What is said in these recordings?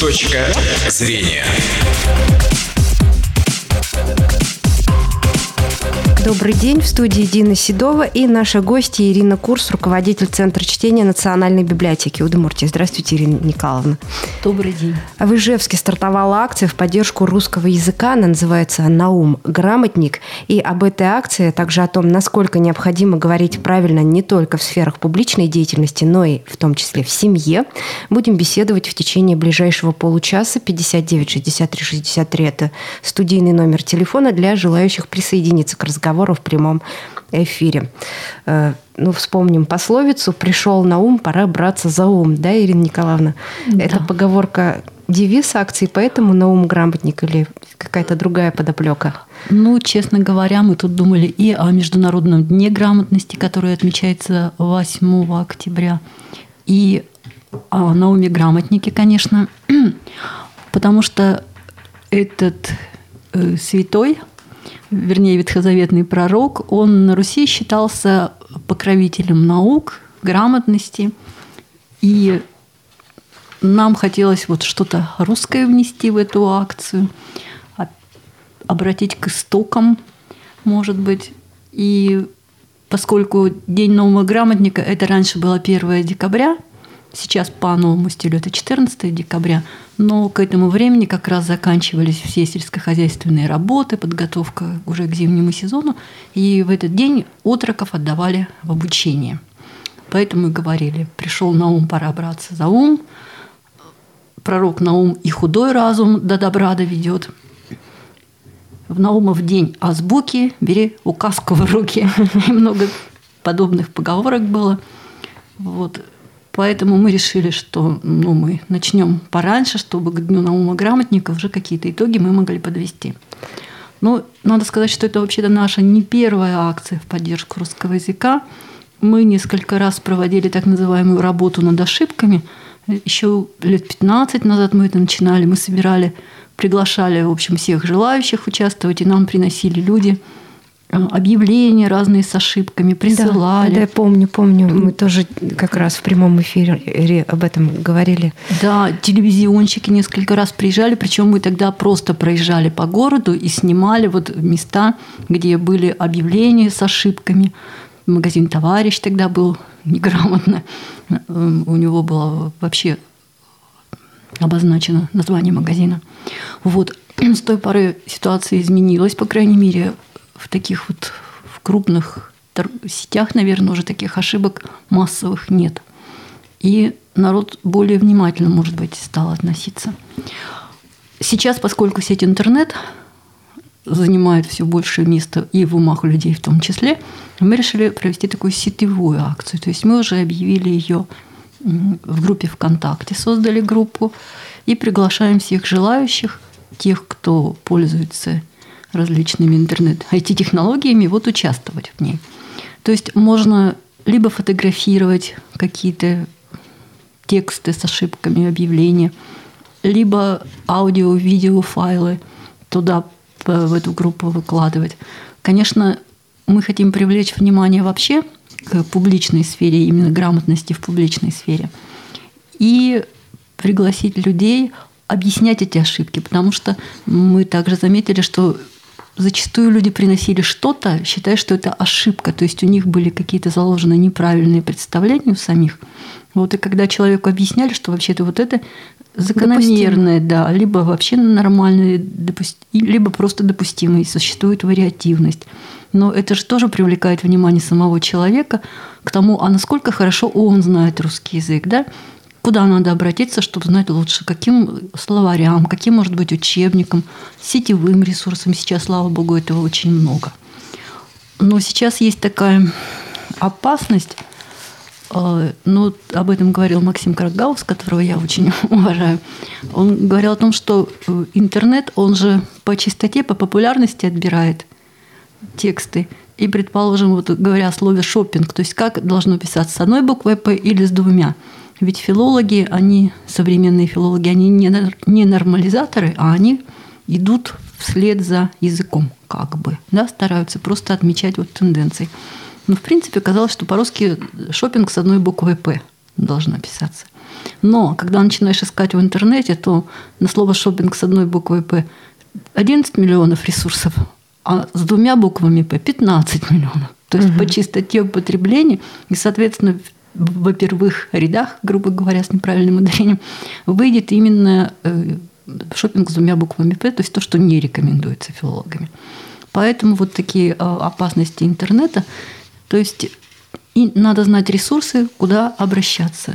Точка зрения. Добрый день. В студии Дина Седова и наша гостья Ирина Курс, руководитель Центра чтения Национальной библиотеки Удмуртии. Здравствуйте, Ирина Николаевна. Добрый день. В Ижевске стартовала акция в поддержку русского языка. Она называется «Наум. Грамотник». И об этой акции, а также о том, насколько необходимо говорить правильно не только в сферах публичной деятельности, но и в том числе в семье, будем беседовать в течение ближайшего получаса. 59 63 63 – это студийный номер телефона для желающих присоединиться к разговору разговора в прямом эфире. Э, ну, вспомним пословицу «пришел на ум, пора браться за ум». Да, Ирина Николаевна? Да. Это поговорка девиз акции, поэтому на ум грамотник или какая-то другая подоплека? Ну, честно говоря, мы тут думали и о Международном дне грамотности, который отмечается 8 октября, и о науме грамотнике, конечно, потому что этот э, святой – вернее, ветхозаветный пророк, он на Руси считался покровителем наук, грамотности. И нам хотелось вот что-то русское внести в эту акцию, обратить к истокам, может быть. И поскольку День нового грамотника, это раньше было 1 декабря, Сейчас по новому стилю это 14 декабря, но к этому времени как раз заканчивались все сельскохозяйственные работы, подготовка уже к зимнему сезону, и в этот день отроков отдавали в обучение. Поэтому и говорили, пришел на ум, пора браться за ум, пророк на ум и худой разум до добра доведет. В Наумов день азбуки, бери указку в руки. И много подобных поговорок было. Вот. Поэтому мы решили, что ну, мы начнем пораньше, чтобы к Дню Наума грамотника уже какие-то итоги мы могли подвести. Но надо сказать, что это вообще-то наша не первая акция в поддержку русского языка. Мы несколько раз проводили так называемую работу над ошибками. Еще лет 15 назад мы это начинали. Мы собирали, приглашали, в общем, всех желающих участвовать, и нам приносили люди – объявления разные с ошибками присылали. Да, да, я помню, помню. Мы тоже как раз в прямом эфире об этом говорили. Да, телевизионщики несколько раз приезжали, причем мы тогда просто проезжали по городу и снимали вот места, где были объявления с ошибками. Магазин «Товарищ» тогда был неграмотно. Э, у него было вообще обозначено название магазина. Вот. С той поры ситуация изменилась, по крайней мере, в таких вот в крупных сетях, наверное, уже таких ошибок массовых нет. И народ более внимательно, может быть, стал относиться. Сейчас, поскольку сеть интернет занимает все большее место и в умах людей в том числе, мы решили провести такую сетевую акцию. То есть мы уже объявили ее в группе ВКонтакте, создали группу и приглашаем всех желающих, тех, кто пользуется различными интернет-IT-технологиями, вот участвовать в ней. То есть можно либо фотографировать какие-то тексты с ошибками, объявления, либо аудио-видео файлы туда, в эту группу выкладывать. Конечно, мы хотим привлечь внимание вообще к публичной сфере, именно грамотности в публичной сфере. И пригласить людей объяснять эти ошибки, потому что мы также заметили, что зачастую люди приносили что-то, считая, что это ошибка, то есть у них были какие-то заложенные неправильные представления у самих. Вот и когда человеку объясняли, что вообще-то вот это закономерное, Допустимо. да, либо вообще нормальное, допусти... либо просто допустимое, существует вариативность. Но это же тоже привлекает внимание самого человека к тому, а насколько хорошо он знает русский язык, да? Куда надо обратиться, чтобы знать лучше, каким словарям, каким, может быть, учебникам, сетевым ресурсам. Сейчас, слава богу, этого очень много. Но сейчас есть такая опасность, э, ну, об этом говорил Максим Каргаус, которого я очень уважаю. Он говорил о том, что э, интернет, он же по частоте, по популярности отбирает тексты. И, предположим, вот говоря о слове шопинг, то есть как должно писаться с одной буквой П или с двумя – ведь филологи, они, современные филологи, они не нормализаторы, а они идут вслед за языком, как бы, да, стараются просто отмечать вот тенденции. Но, в принципе, казалось, что по-русски шопинг с одной буквой «П» должна писаться. Но когда начинаешь искать в интернете, то на слово шопинг с одной буквой П 11 миллионов ресурсов, а с двумя буквами П 15 миллионов. То есть угу. по чистоте употребления и, соответственно, во первых рядах, грубо говоря, с неправильным ударением, выйдет именно э, шопинг с двумя буквами П, то есть то, что не рекомендуется филологами. Поэтому вот такие э, опасности интернета, то есть и надо знать ресурсы, куда обращаться.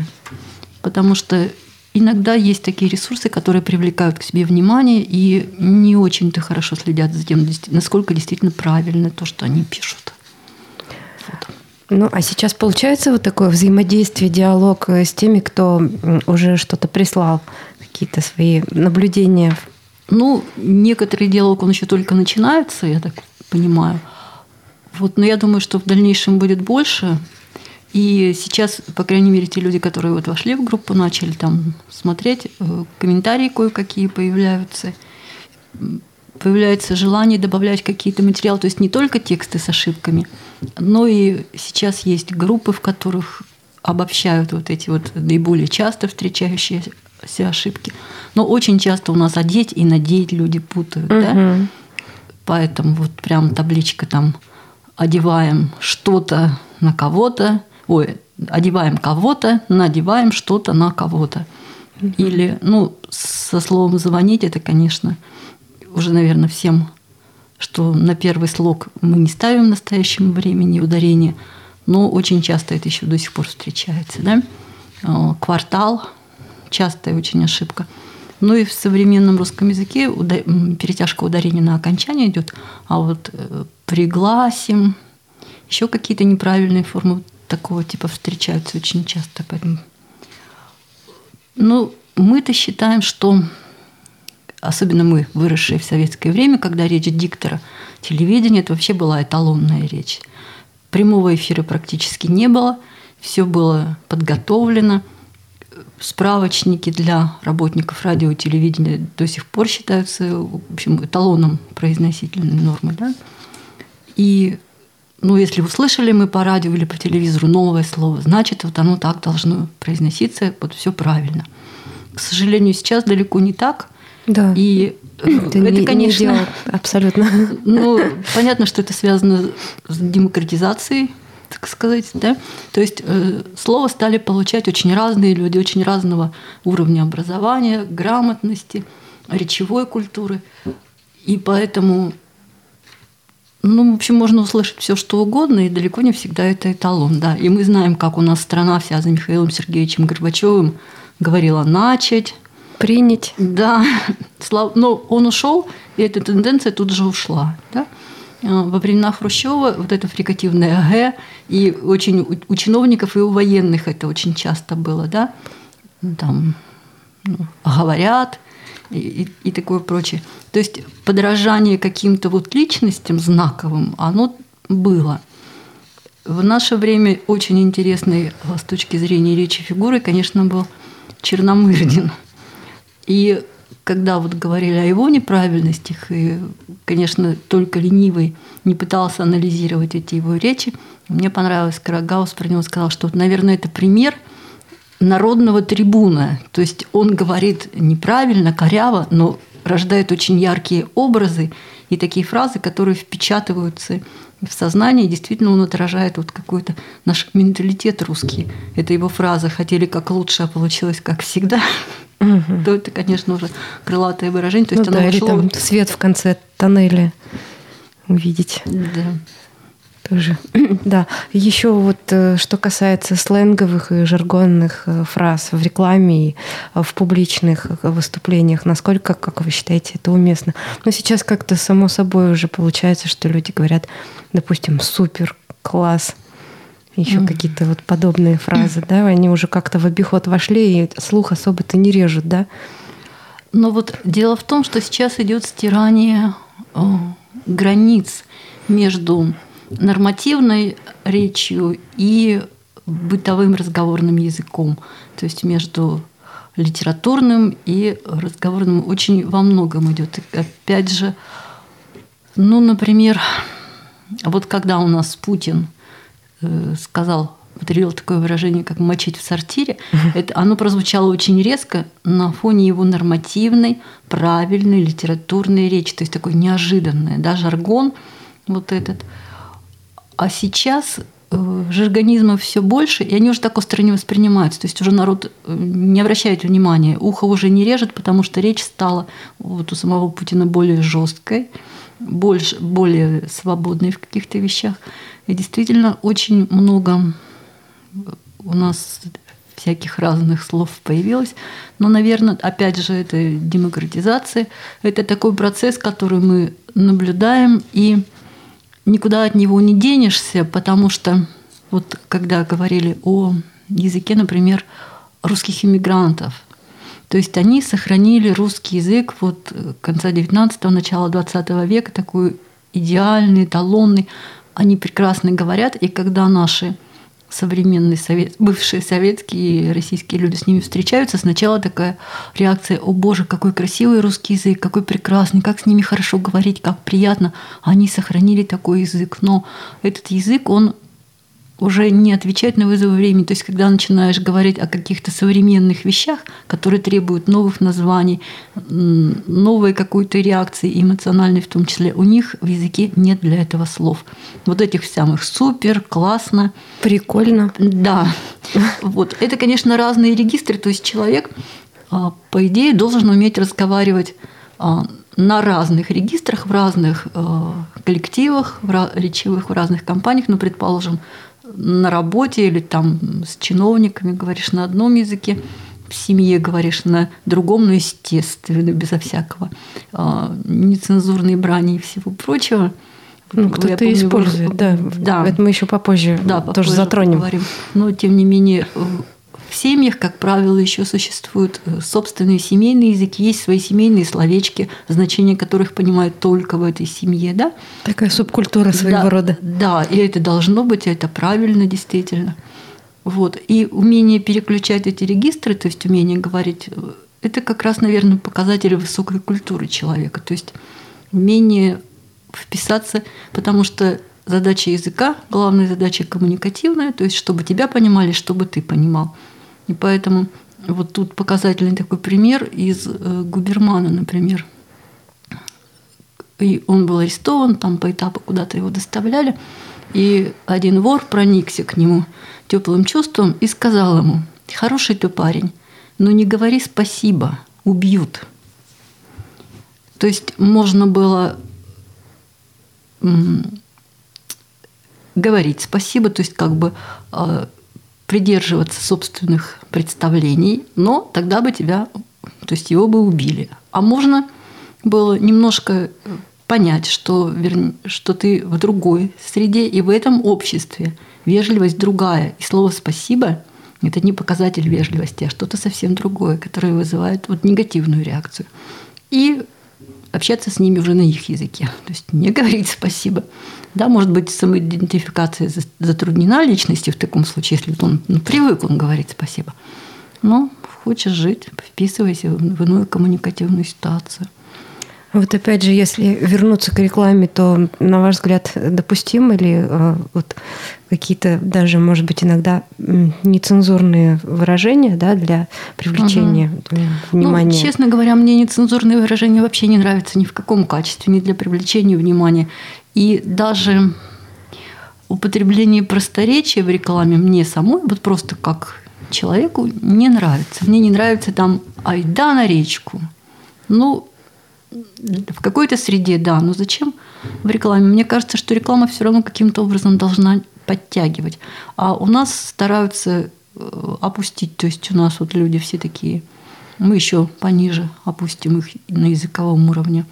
Потому что иногда есть такие ресурсы, которые привлекают к себе внимание и не очень-то хорошо следят за тем, насколько действительно правильно то, что они пишут. Ну, а сейчас получается вот такое взаимодействие, диалог э, с теми, кто уже что-то прислал, какие-то свои наблюдения? Ну, некоторый диалог, он еще только начинается, я так понимаю. Вот, но я думаю, что в дальнейшем будет больше. И сейчас, по крайней мере, те люди, которые вот вошли в группу, начали там смотреть, э, комментарии кое-какие появляются появляется желание добавлять какие-то материалы, то есть не только тексты с ошибками, но и сейчас есть группы, в которых обобщают вот эти вот наиболее часто встречающиеся ошибки. Но очень часто у нас одеть и надеть люди путают, угу. да? Поэтому вот прям табличка там одеваем что-то на кого-то, ой, одеваем кого-то, надеваем что-то на кого-то. Или, ну, со словом звонить это, конечно, уже, наверное, всем, что на первый слог мы не ставим в настоящем времени ударение, но очень часто это еще до сих пор встречается. Да? Э, квартал – частая очень ошибка. Ну и в современном русском языке перетяжка ударения на окончание идет, а вот э, пригласим, еще какие-то неправильные формы такого типа встречаются очень часто. Поэтому... Ну, мы-то считаем, что особенно мы, выросшие в советское время, когда речь диктора телевидения, это вообще была эталонная речь. Прямого эфира практически не было, все было подготовлено. Справочники для работников радио и телевидения до сих пор считаются в общем, эталоном произносительной нормы. Да? И ну, если услышали мы по радио или по телевизору новое слово, значит, вот оно так должно произноситься, вот все правильно. К сожалению, сейчас далеко не так. Да. И э, это, это не, конечно, не дело, абсолютно. Ну, понятно, что это связано с демократизацией, так сказать, да. То есть э, слово стали получать очень разные люди, очень разного уровня образования, грамотности, речевой культуры, и поэтому ну, в общем, можно услышать все, что угодно, и далеко не всегда это эталон, да. И мы знаем, как у нас страна вся за Михаилом Сергеевичем Горбачевым говорила начать, принять. Да, но он ушел, и эта тенденция тут же ушла. Да? А, во времена Хрущева вот это фрикативное «г», и очень у чиновников и у военных это очень часто было, да, там ну, говорят и, и, и такое прочее. То есть подражание каким-то вот личностям знаковым, оно было. В наше время очень интересной с точки зрения речи фигуры, конечно, был Черномырдин. И когда вот говорили о его неправильностях, и, конечно, только ленивый не пытался анализировать эти его речи, мне понравилось, Карагаус про него сказал, что, наверное, это пример народного трибуна. То есть он говорит неправильно, коряво, но рождает очень яркие образы и такие фразы, которые впечатываются в сознание. Действительно, он отражает вот какой-то наш менталитет русский. Это его фраза «хотели как лучше, а получилось как всегда». Угу. То это, конечно, уже крылатое выражение. То есть ну, оно да, ушло... или там свет в конце тоннеля увидеть. Да. Тоже. да. Еще вот э, что касается сленговых и жаргонных э, фраз в рекламе и э, в публичных выступлениях, насколько, как вы считаете, это уместно? Но сейчас как-то само собой уже получается, что люди говорят, допустим, супер, класс, еще mm. какие-то вот подобные фразы, да, они уже как-то в обиход вошли, и слух особо-то не режут, да? Но вот дело в том, что сейчас идет стирание о, границ между нормативной речью и бытовым разговорным языком, то есть между литературным и разговорным очень во многом идет. опять же, ну, например, вот когда у нас Путин – сказал употребил такое выражение, как «мочить в сортире», это, оно прозвучало очень резко на фоне его нормативной, правильной литературной речи, то есть такой неожиданный, да, жаргон вот этот. А сейчас э, жаргонизмов все больше, и они уже так остро не воспринимаются. То есть уже народ э, не обращает внимания, ухо уже не режет, потому что речь стала вот у самого Путина более жесткой, больше, более свободной в каких-то вещах. И действительно очень много у нас всяких разных слов появилось. Но, наверное, опять же, это демократизация. Это такой процесс, который мы наблюдаем, и никуда от него не денешься, потому что вот когда говорили о языке, например, русских иммигрантов, то есть они сохранили русский язык вот конца 19-го, начала 20 века, такой идеальный, эталонный. Они прекрасно говорят, и когда наши современные совет, бывшие советские российские люди с ними встречаются, сначала такая реакция, о боже, какой красивый русский язык, какой прекрасный, как с ними хорошо говорить, как приятно. Они сохранили такой язык. Но этот язык, он уже не отвечать на вызовы времени. То есть, когда начинаешь говорить о каких-то современных вещах, которые требуют новых названий, новой какой-то реакции, эмоциональной в том числе, у них в языке нет для этого слов. Вот этих самых супер, классно. Прикольно. Да. Вот. Это, конечно, разные регистры. То есть человек, а, по идее, должен уметь разговаривать а, на разных регистрах, в разных а, коллективах, в речевых, в разных компаниях, ну, предположим, на работе или там с чиновниками говоришь на одном языке, в семье говоришь на другом, но естественно, безо всякого а, нецензурной брани и всего прочего. Ну, кто-то использует, да. да. Это мы еще попозже да, тоже попозже затронем. Поговорим. Но, тем не менее, в семьях, как правило, еще существуют э, собственные семейные языки, есть свои семейные словечки, значение которых понимают только в этой семье, да? Такая субкультура своего да, рода. Да, и это должно быть, и это правильно действительно. Вот. И умение переключать эти регистры, то есть умение говорить, э, это как раз, наверное, показатель высокой культуры человека. То есть умение вписаться, потому что задача языка, главная задача коммуникативная, то есть чтобы тебя понимали, чтобы ты понимал. И поэтому вот тут показательный такой пример из э, Губермана, например. И он был арестован, там по этапу куда-то его доставляли. И один вор проникся к нему теплым чувством и сказал ему, хороший ты парень, но не говори спасибо, убьют. То есть можно было говорить спасибо, то есть как бы э, придерживаться собственных представлений, но тогда бы тебя, то есть его бы убили. А можно было немножко понять, что, вернее, что ты в другой среде и в этом обществе вежливость другая. И слово «спасибо» – это не показатель вежливости, а что-то совсем другое, которое вызывает вот негативную реакцию. И общаться с ними уже на их языке. То есть не говорить спасибо. Да, может быть, самоидентификация затруднена личности в таком случае, если он ну, привык, он говорит спасибо. Но хочешь жить, вписывайся в иную коммуникативную ситуацию. Вот опять же, если вернуться к рекламе, то, на ваш взгляд, допустим или э, вот какие-то даже, может быть, иногда нецензурные выражения да, для привлечения угу. внимания? Ну, честно говоря, мне нецензурные выражения вообще не нравятся ни в каком качестве, ни для привлечения внимания. И даже употребление просторечия в рекламе мне самой, вот просто как человеку, не нравится. Мне не нравится там «айда на речку». Ну, в какой-то среде, да, но зачем в рекламе? Мне кажется, что реклама все равно каким-то образом должна подтягивать. А у нас стараются э, опустить, то есть у нас вот люди все такие, мы еще пониже опустим их на языковом уровне.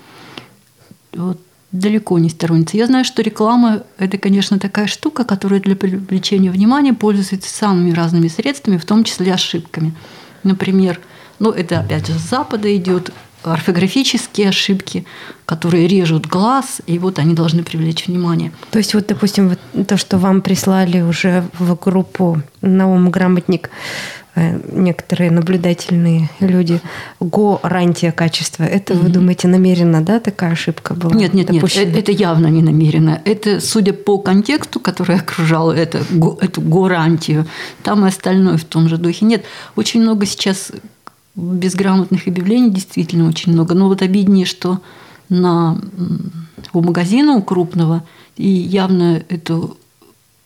Вот далеко не сторонница. Я знаю, что реклама – это, конечно, такая штука, которая для привлечения внимания пользуется самыми разными средствами, в том числе ошибками. Например, ну, это опять же с Запада идет орфографические ошибки, которые режут глаз, и вот они должны привлечь внимание. То есть вот, допустим, вот то, что вам прислали уже в группу «Наум грамотник», э, некоторые наблюдательные люди гарантия качества. Это, вы думаете, намеренно, да, такая ошибка была? Нет, нет, допущена? нет, это явно не намеренно. Это, судя по контексту, который окружал это, эту гарантию, там и остальное в том же духе. Нет, очень много сейчас безграмотных объявлений, действительно очень много. Но вот обиднее, что на, у магазина у крупного, и явно эту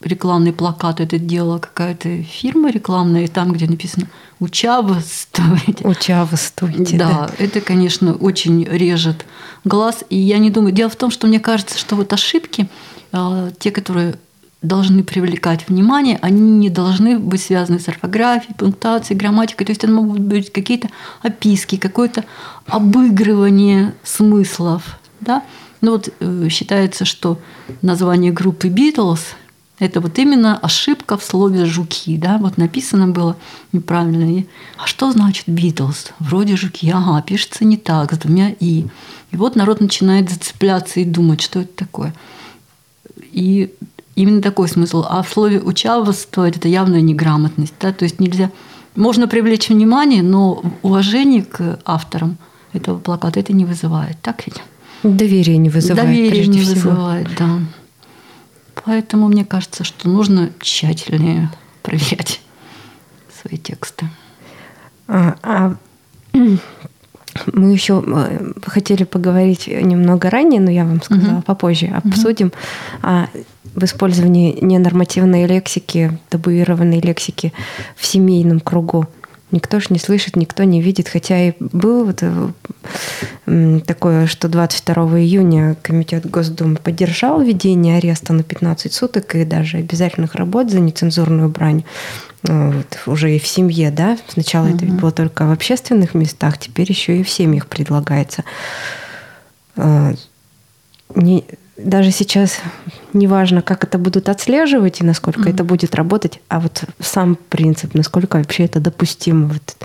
рекламный плакат это делала какая-то фирма рекламная, и там, где написано «Учавствуйте». Учавствуйте, да, да. это, конечно, очень режет глаз. И я не думаю... Дело в том, что мне кажется, что вот ошибки, а, те, которые должны привлекать внимание, они не должны быть связаны с орфографией, пунктуацией, грамматикой. То есть это могут быть какие-то описки, какое-то обыгрывание смыслов. Да? Ну вот э, считается, что название группы Beatles – это вот именно ошибка в слове «жуки». Да? Вот написано было неправильно. А что значит Beatles? Вроде жуки. Ага, пишется не так, с двумя «и». И вот народ начинает зацепляться и думать, что это такое. И Именно такой смысл. А в слове учавствовать это явная неграмотность. Да? То есть нельзя... Можно привлечь внимание, но уважение к авторам этого плаката это не вызывает. Так ведь? Доверие не вызывает. Доверие не всего. вызывает, да. Поэтому мне кажется, что нужно тщательнее проверять свои тексты. А, а мы еще э, хотели поговорить немного ранее, но я вам сказала угу. попозже, обсудим. Угу в использовании ненормативной лексики, табуированной лексики в семейном кругу. Никто ж не слышит, никто не видит, хотя и было вот э, такое, что 22 июня Комитет Госдумы поддержал введение ареста на 15 суток и даже обязательных работ за нецензурную брань вот, уже и в семье, да? Сначала угу. это ведь было только в общественных местах, теперь еще и в семьях предлагается. Э, не, даже сейчас неважно, как это будут отслеживать и насколько mm-hmm. это будет работать, а вот сам принцип, насколько вообще это допустимо, вот,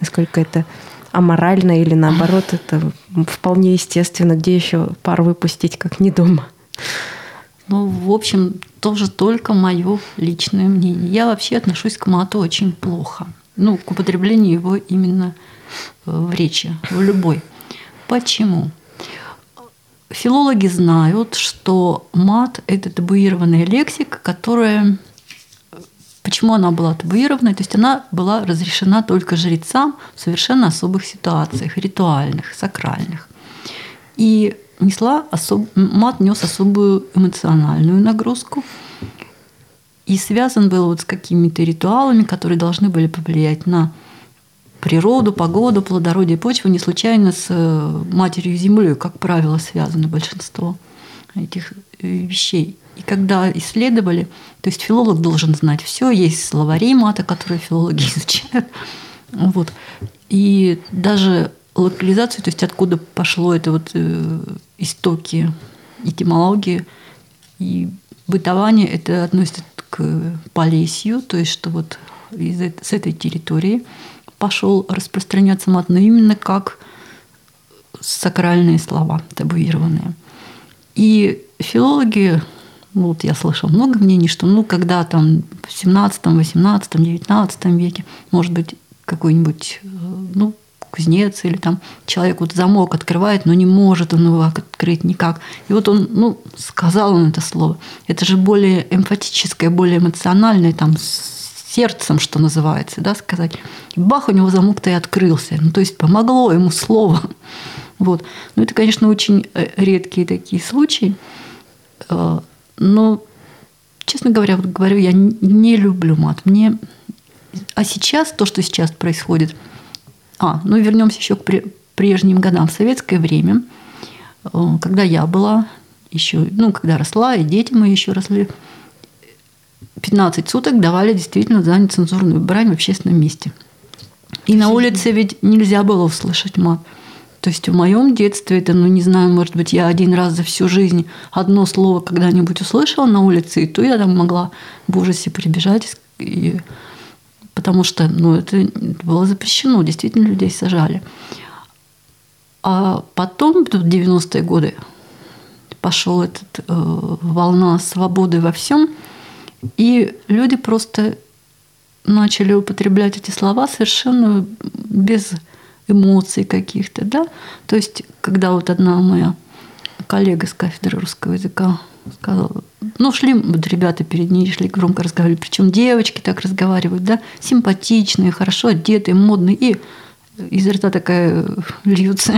насколько это аморально или наоборот, это вполне естественно, где еще пар выпустить, как не дома. Ну, в общем, тоже только мое личное мнение. Я вообще отношусь к мату очень плохо. Ну, к употреблению его именно э, в речи, в любой. Почему? Филологи знают, что мат – это табуированная лексика, которая… Почему она была табуированной? То есть она была разрешена только жрецам в совершенно особых ситуациях, ритуальных, сакральных. И несла особ... мат нес особую эмоциональную нагрузку и связан был вот с какими-то ритуалами, которые должны были повлиять на природу, погоду, плодородие почвы не случайно с э, матерью землей, как правило, связано большинство этих э, вещей. И когда исследовали, то есть филолог должен знать все, есть словари мата, которые филологи изучают. Вот. И даже локализацию, то есть откуда пошло это вот э, истоки этимологии и бытование, это относится к Полесью, то есть что вот из, с этой территории – пошел распространяться мат, но именно как сакральные слова, табуированные. И филологи, ну, вот я слышал много мнений, что ну, когда там в 17, 18, 19 веке, может быть, какой-нибудь э, ну, кузнец или там человек вот замок открывает, но не может он его открыть никак. И вот он, ну, сказал он это слово. Это же более эмфатическое, более эмоциональное, там, сердцем, что называется, да, сказать. И бах, у него замок-то и открылся. Ну, то есть помогло ему слово. Вот. Ну, это, конечно, очень э, редкие такие случаи. Э, но, честно говоря, вот говорю, я не люблю мат. Мне... А сейчас, то, что сейчас происходит... А, ну вернемся еще к прежним годам. В советское время, э, когда я была еще, ну, когда росла, и дети мы еще росли, 15 суток давали действительно за нецензурную брань в общественном месте. И на улице ведь нельзя было услышать мат. То есть в моем детстве это, ну не знаю, может быть, я один раз за всю жизнь одно слово когда-нибудь услышала на улице, и то я там могла в ужасе прибежать, и... потому что ну, это было запрещено, действительно людей сажали. А потом, в 90-е годы, пошел этот э, волна свободы во всем – и люди просто начали употреблять эти слова совершенно без эмоций каких-то, да. То есть, когда вот одна моя коллега с кафедры русского языка сказала, ну, шли вот ребята перед ней, шли громко разговаривали, причем девочки так разговаривают, да, симпатичные, хорошо одетые, модные, и изо рта такая льется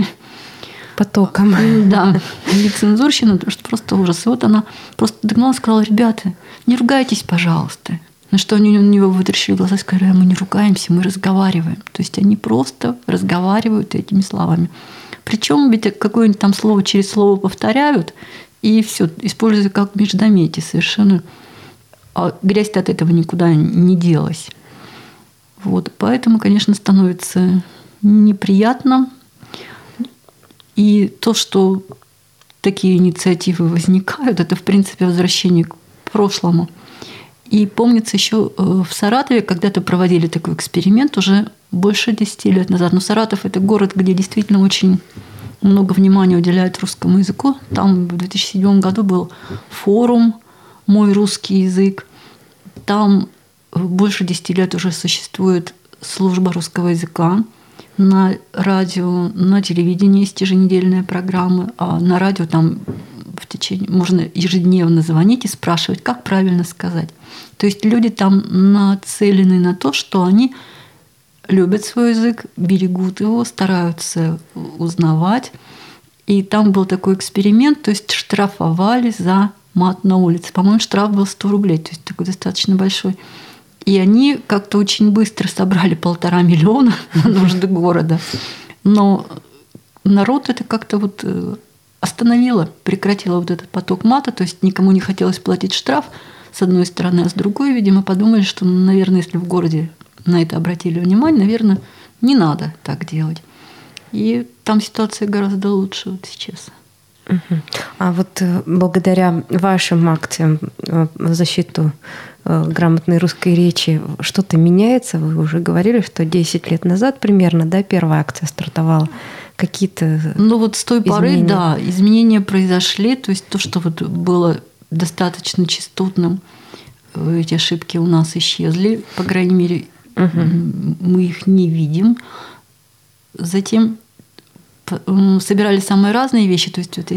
потоком. Да, нецензурщина, потому что просто ужас. И вот она просто догнала и сказала, ребята, не ругайтесь, пожалуйста. На что они у него вытрящили глаза и сказали, мы не ругаемся, мы разговариваем. То есть они просто разговаривают этими словами. Причем ведь какое-нибудь там слово через слово повторяют, и все, используют как междометие совершенно. А грязь от этого никуда не делась. Вот, поэтому, конечно, становится неприятно. И то, что такие инициативы возникают, это, в принципе, возвращение к прошлому. И помнится еще э, в Саратове когда-то проводили такой эксперимент уже больше 10 лет назад. Но Саратов – это город, где действительно очень много внимания уделяют русскому языку. Там в 2007 году был форум «Мой русский язык». Там больше 10 лет уже существует служба русского языка. На радио, на телевидении есть еженедельные программы, а на радио там в течение, можно ежедневно звонить и спрашивать, как правильно сказать. То есть люди там нацелены на то, что они любят свой язык, берегут его, стараются узнавать. И там был такой эксперимент, то есть штрафовали за мат на улице. По-моему, штраф был 100 рублей, то есть такой достаточно большой. И они как-то очень быстро собрали полтора миллиона на нужды города. Но народ это как-то вот э, остановило, прекратило вот этот поток мата, то есть никому не хотелось платить штраф, с одной стороны, а с другой, видимо, подумали, что, наверное, если в городе на это обратили внимание, наверное, не надо так делать. И там ситуация гораздо лучше вот сейчас. А вот э, благодаря вашим акциям э, в защиту э, грамотной русской речи что-то меняется? Вы уже говорили, что 10 лет назад примерно, да, первая акция стартовала. Какие-то Ну вот с той поры, да, изменения произошли. То есть то, что вот было достаточно частотным, эти ошибки у нас исчезли. По крайней мере, угу. мы их не видим. Затем собирали самые разные вещи, то есть это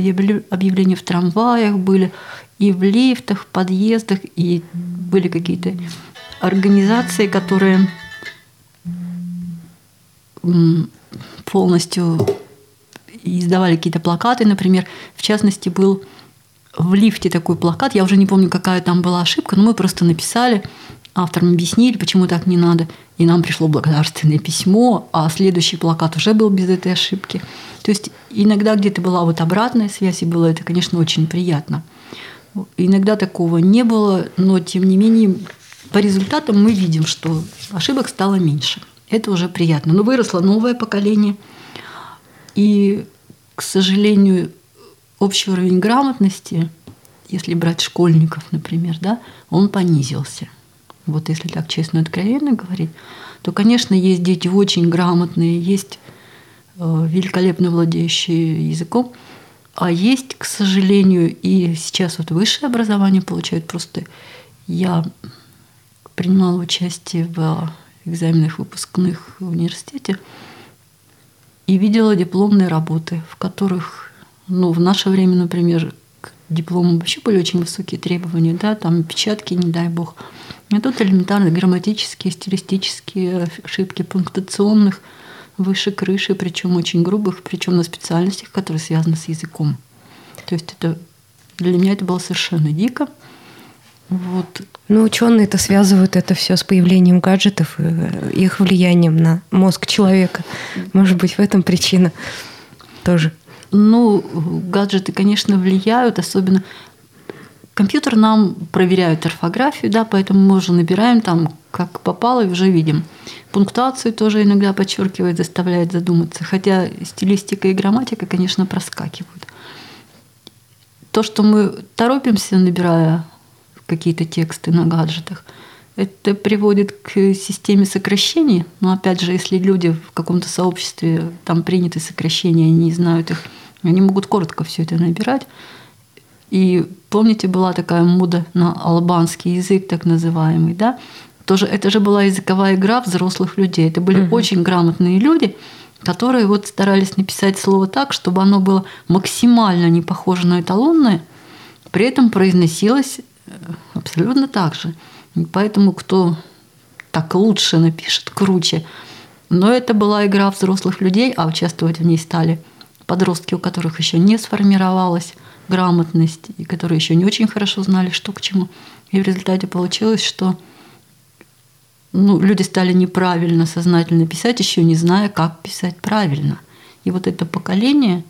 объявления в трамваях были, и в лифтах, в подъездах, и были какие-то организации, которые полностью издавали какие-то плакаты, например, в частности был в лифте такой плакат, я уже не помню, какая там была ошибка, но мы просто написали авторам объяснили, почему так не надо, и нам пришло благодарственное письмо, а следующий плакат уже был без этой ошибки. То есть иногда где-то была вот обратная связь, и было это, конечно, очень приятно. Иногда такого не было, но тем не менее по результатам мы видим, что ошибок стало меньше. Это уже приятно. Но выросло новое поколение, и, к сожалению, общий уровень грамотности, если брать школьников, например, да, он понизился – вот если так честно и откровенно говорить, то, конечно, есть дети очень грамотные, есть э, великолепно владеющие языком, а есть, к сожалению, и сейчас вот высшее образование получают. Просто... Я принимала участие в экзаменах выпускных в университете и видела дипломные работы, в которых, ну, в наше время, например, диплому вообще были очень высокие требования, да, там печатки, не дай бог – и тут элементарно грамматические, стилистические ошибки пунктуационных выше крыши, причем очень грубых, причем на специальностях, которые связаны с языком. То есть это для меня это было совершенно дико. Вот. Ну, ученые это связывают это все с появлением гаджетов э, их влиянием на мозг человека. Может быть, в этом причина тоже. Ну, гаджеты, конечно, влияют, особенно Компьютер нам проверяет орфографию, да, поэтому мы уже набираем там, как попало, и уже видим. Пунктуацию тоже иногда подчеркивает, заставляет задуматься. Хотя стилистика и грамматика, конечно, проскакивают. То, что мы торопимся, набирая какие-то тексты на гаджетах, это приводит к системе сокращений. Но опять же, если люди в каком-то сообществе, там приняты сокращения, они не знают их, они могут коротко все это набирать. И помните, была такая мода на албанский язык, так называемый, да? тоже это же была языковая игра взрослых людей. Это были угу. очень грамотные люди, которые вот старались написать слово так, чтобы оно было максимально не похоже на эталонное, при этом произносилось э, абсолютно так же. Поэтому кто так лучше напишет, круче. Но это была игра взрослых людей, а участвовать в ней стали подростки, у которых еще не сформировалась грамотность, и которые еще не очень хорошо знали, что к чему. И в результате получилось, что ну, люди стали неправильно, сознательно писать, еще не зная, как писать правильно. И вот это поколение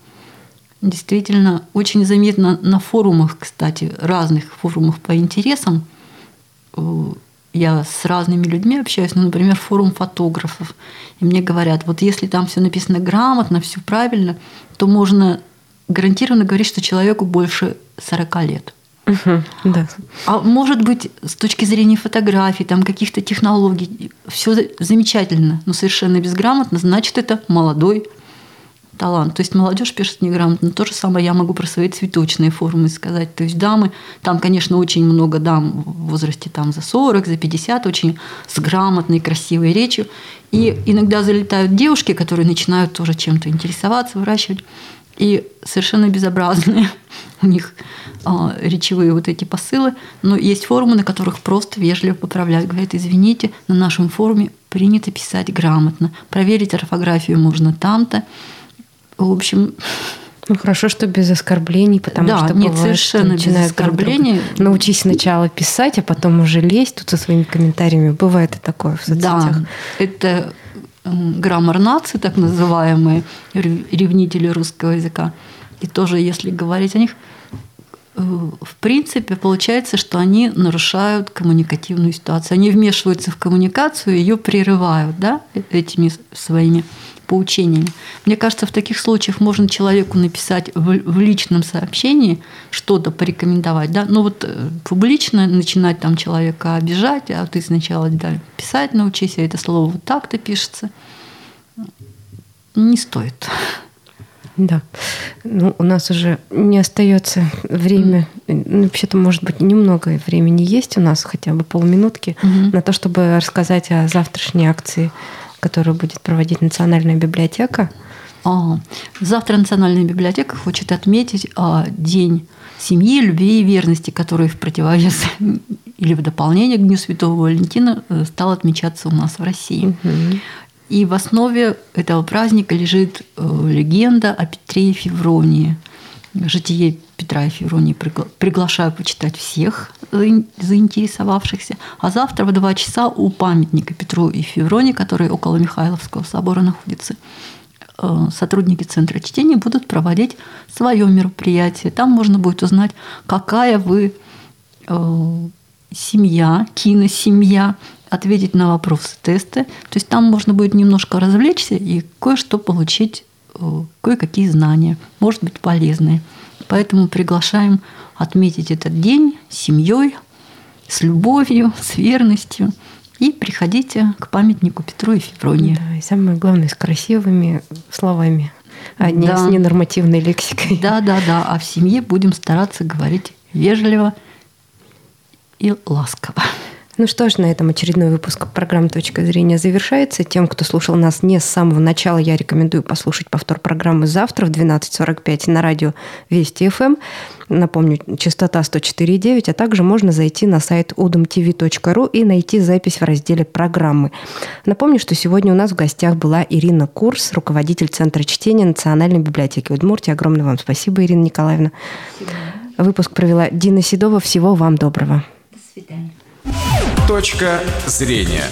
действительно очень заметно на форумах, кстати, разных форумах по интересам. Э, я с разными людьми общаюсь, ну, например, форум фотографов, и мне говорят, вот если там все написано грамотно, все правильно, то можно гарантированно говорить, что человеку больше 40 лет. Угу, да. А может быть, с точки зрения фотографий, там каких-то технологий, все замечательно, но совершенно безграмотно, значит, это молодой талант. То есть молодежь пишет неграмотно. То же самое я могу про свои цветочные формы сказать. То есть дамы, там, конечно, очень много дам в возрасте там, за 40, за 50, очень с грамотной, красивой речью. И иногда залетают девушки, которые начинают тоже чем-то интересоваться, выращивать. И совершенно безобразные у них а, речевые вот эти посылы. Но есть форумы, на которых просто вежливо поправляют. Говорят, извините, на нашем форуме принято писать грамотно. Проверить орфографию можно там-то. В общем, ну хорошо, что без оскорблений, потому да, что нет, бывает, совершенно без оскорблений. Научись сначала писать, а потом уже лезть тут со своими комментариями. Бывает и такое в соцсетях. Да, это граммар нации, так называемые ревнители русского языка. И тоже, если говорить о них, в принципе, получается, что они нарушают коммуникативную ситуацию. Они вмешиваются в коммуникацию, ее прерывают да, э, этими своими поучениями. Мне кажется, в таких случаях можно человеку написать в, в личном сообщении что-то порекомендовать, да, ну вот э, публично начинать там человека обижать, а ты сначала да, писать научись, а это слово вот так-то пишется. Не стоит. Да. Ну, у нас уже не остается время. Ну, вообще-то, может быть, немного времени есть у нас, хотя бы полминутки, угу. на то, чтобы рассказать о завтрашней акции которую будет проводить Национальная библиотека. А, завтра Национальная библиотека хочет отметить а, День семьи, любви и верности, который в противовес или в дополнение к Дню Святого Валентина э, стал отмечаться у нас в России. Угу. И в основе этого праздника лежит э, легенда о Петре и Февронии – житие Петра и Февронии приглашаю почитать всех заинтересовавшихся. А завтра в два часа у памятника Петру и Февронии, который около Михайловского собора находится, э, сотрудники Центра чтения будут проводить свое мероприятие. Там можно будет узнать, какая вы э, семья, киносемья, ответить на вопросы, тесты. То есть там можно будет немножко развлечься и кое-что получить Э, кое-какие знания, может быть, полезные. Поэтому приглашаем отметить этот день с семьей, с любовью, с верностью. И приходите к памятнику Петру и Февронии. Да, и самое главное, с красивыми словами, а не да. с ненормативной лексикой. Да, да, да. А в семье будем стараться говорить вежливо и ласково. Ну что ж, на этом очередной выпуск программы «Точка зрения» завершается. Тем, кто слушал нас не с самого начала, я рекомендую послушать повтор программы завтра в 12.45 на радио Вести ФМ. Напомню, частота 104,9, а также можно зайти на сайт udumtv.ru и найти запись в разделе «Программы». Напомню, что сегодня у нас в гостях была Ирина Курс, руководитель Центра чтения Национальной библиотеки Удмуртии. Огромное вам спасибо, Ирина Николаевна. Спасибо. Выпуск провела Дина Седова. Всего вам доброго. До свидания. Точка зрения.